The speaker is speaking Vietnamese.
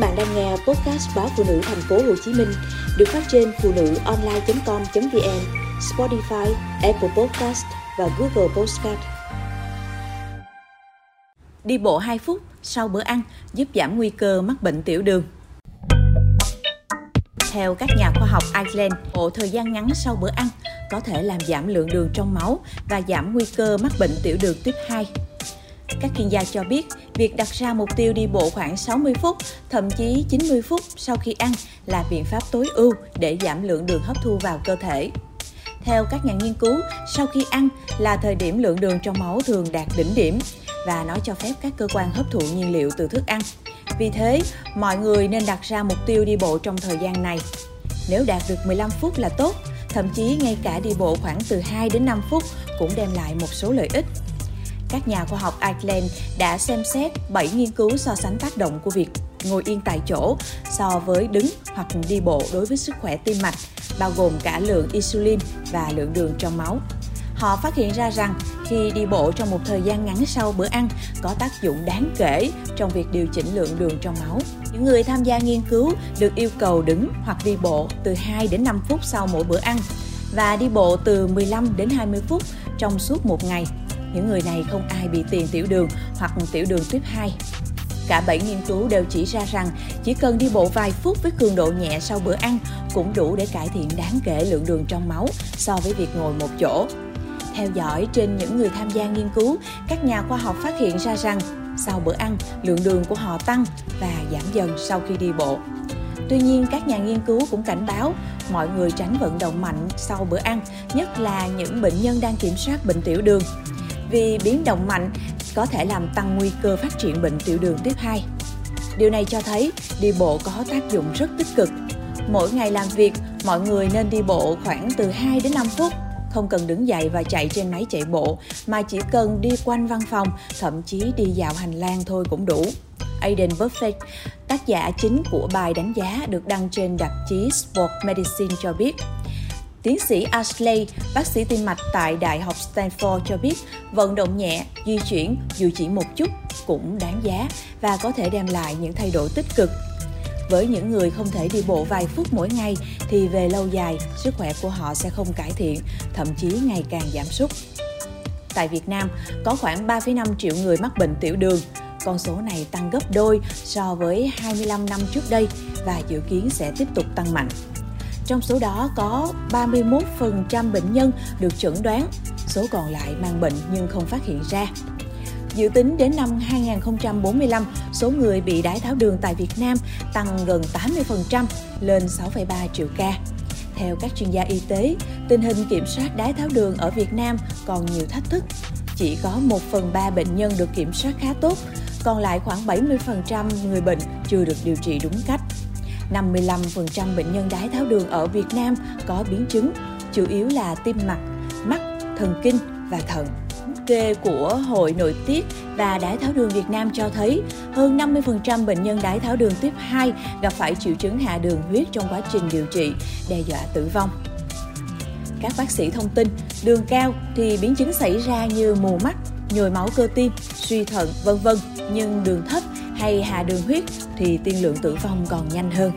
bạn đang nghe podcast báo phụ nữ thành phố Hồ Chí Minh được phát trên phụ nữ online.com.vn, Spotify, Apple Podcast và Google Podcast. Đi bộ 2 phút sau bữa ăn giúp giảm nguy cơ mắc bệnh tiểu đường. Theo các nhà khoa học Iceland, bộ thời gian ngắn sau bữa ăn có thể làm giảm lượng đường trong máu và giảm nguy cơ mắc bệnh tiểu đường tuyếp 2. Các chuyên gia cho biết, việc đặt ra mục tiêu đi bộ khoảng 60 phút, thậm chí 90 phút sau khi ăn là biện pháp tối ưu để giảm lượng đường hấp thu vào cơ thể. Theo các nhà nghiên cứu, sau khi ăn là thời điểm lượng đường trong máu thường đạt đỉnh điểm và nó cho phép các cơ quan hấp thụ nhiên liệu từ thức ăn. Vì thế, mọi người nên đặt ra mục tiêu đi bộ trong thời gian này. Nếu đạt được 15 phút là tốt, thậm chí ngay cả đi bộ khoảng từ 2 đến 5 phút cũng đem lại một số lợi ích các nhà khoa học Iceland đã xem xét 7 nghiên cứu so sánh tác động của việc ngồi yên tại chỗ so với đứng hoặc đi bộ đối với sức khỏe tim mạch, bao gồm cả lượng insulin và lượng đường trong máu. Họ phát hiện ra rằng khi đi bộ trong một thời gian ngắn sau bữa ăn có tác dụng đáng kể trong việc điều chỉnh lượng đường trong máu. Những người tham gia nghiên cứu được yêu cầu đứng hoặc đi bộ từ 2 đến 5 phút sau mỗi bữa ăn và đi bộ từ 15 đến 20 phút trong suốt một ngày những người này không ai bị tiền tiểu đường hoặc tiểu đường tuyếp 2. Cả 7 nghiên cứu đều chỉ ra rằng chỉ cần đi bộ vài phút với cường độ nhẹ sau bữa ăn cũng đủ để cải thiện đáng kể lượng đường trong máu so với việc ngồi một chỗ. Theo dõi trên những người tham gia nghiên cứu, các nhà khoa học phát hiện ra rằng sau bữa ăn, lượng đường của họ tăng và giảm dần sau khi đi bộ. Tuy nhiên, các nhà nghiên cứu cũng cảnh báo mọi người tránh vận động mạnh sau bữa ăn, nhất là những bệnh nhân đang kiểm soát bệnh tiểu đường vì biến động mạnh có thể làm tăng nguy cơ phát triển bệnh tiểu đường tuyếp 2. Điều này cho thấy đi bộ có tác dụng rất tích cực. Mỗi ngày làm việc, mọi người nên đi bộ khoảng từ 2 đến 5 phút, không cần đứng dậy và chạy trên máy chạy bộ mà chỉ cần đi quanh văn phòng, thậm chí đi dạo hành lang thôi cũng đủ. Aiden Buffett, tác giả chính của bài đánh giá được đăng trên tạp chí Sport Medicine cho biết, Tiến sĩ Ashley, bác sĩ tim mạch tại Đại học Stanford cho biết vận động nhẹ, di chuyển dù chỉ một chút cũng đáng giá và có thể đem lại những thay đổi tích cực. Với những người không thể đi bộ vài phút mỗi ngày thì về lâu dài, sức khỏe của họ sẽ không cải thiện, thậm chí ngày càng giảm sút. Tại Việt Nam, có khoảng 3,5 triệu người mắc bệnh tiểu đường. Con số này tăng gấp đôi so với 25 năm trước đây và dự kiến sẽ tiếp tục tăng mạnh. Trong số đó có 31% bệnh nhân được chẩn đoán, số còn lại mang bệnh nhưng không phát hiện ra. Dự tính đến năm 2045, số người bị đái tháo đường tại Việt Nam tăng gần 80% lên 6,3 triệu ca. Theo các chuyên gia y tế, tình hình kiểm soát đái tháo đường ở Việt Nam còn nhiều thách thức. Chỉ có 1 phần 3 bệnh nhân được kiểm soát khá tốt, còn lại khoảng 70% người bệnh chưa được điều trị đúng cách. 55% bệnh nhân đái tháo đường ở Việt Nam có biến chứng, chủ yếu là tim mạch, mắt, thần kinh và thận. Kê của Hội Nội tiết và Đái tháo đường Việt Nam cho thấy hơn 50% bệnh nhân đái tháo đường tuyếp 2 gặp phải triệu chứng hạ đường huyết trong quá trình điều trị, đe dọa tử vong. Các bác sĩ thông tin, đường cao thì biến chứng xảy ra như mù mắt, nhồi máu cơ tim, suy thận, vân vân, nhưng đường thấp hay hạ đường huyết thì tiên lượng tử vong còn nhanh hơn.